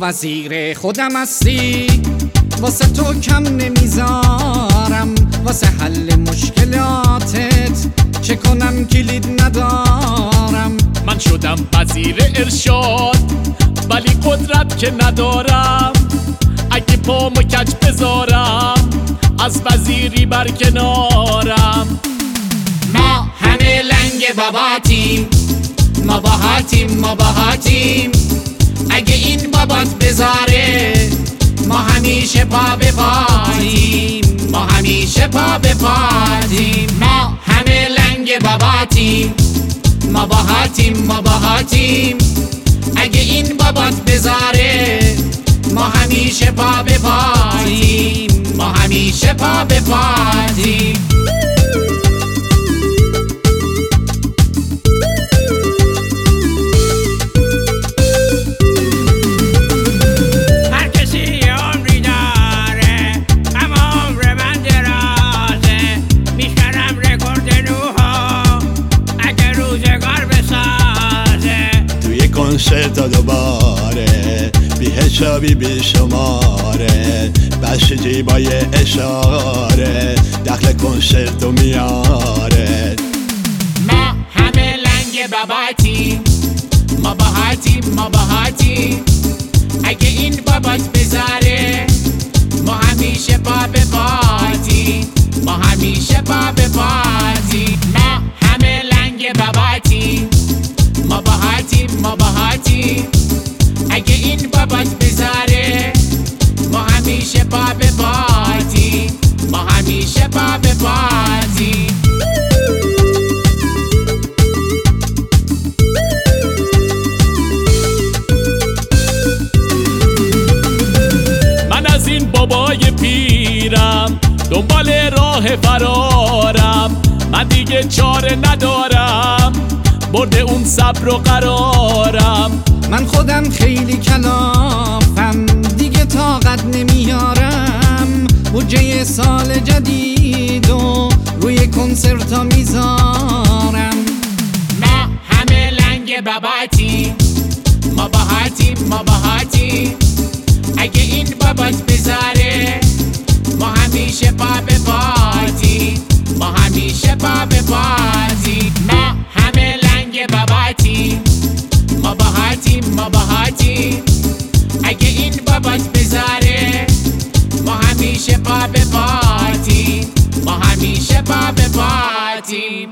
وزیر خودم هستی؟ واسه تو کم نمی‌ذارم. واسه حل مشکلاتت چه کنم؟ کلید ندارم. من شدم وزیر ارشاد ولی قدرت که ندارم. اگه پامو کج بذارم از وزیری برکنارم. ما همه لنگ باباتیم. ما باهاتیم ما باهاتیم. اگه این بابات بذاره ما همیشه پا به پاتیم ما همیشه پا به پاتیم ما همه لنگ باباتیم ما باهاتیم ما باهاتیم. اگه این بابات بذاره ما همیشه پا به پاتیم ما همیشه پا به پاتیم ها دوباره بی حسابی بی شماره. بس جیبای اشاره. دخل کنسرت و میاره. ما همه لنگ باباتیم. ما باهاتیم ما باهاتیم. اگه این بابات بذاره ما همیشه پا به پاتیم ما همیشه پا به پاتیم ما همه لنگ باباتیم. پیرم دنبال راه فرارم. من دیگه چاره ندارم برده اون صبر و قرارم. من خودم خیلی کلافم دیگه طاقت نمیارم. بودجه سال جدید و روی کنسرت ها می‌ذارم. ما همه لنگ باباتیم. ما باهاتیم ما باهاتیم. اگه این بابات بذاره به پاتیم ما همه لنگ باباتیم. ما باهاتیم ما باهاتیم. اگه این بابات بذاره ما همیشه به پاتیم ما همیشه به پاتیم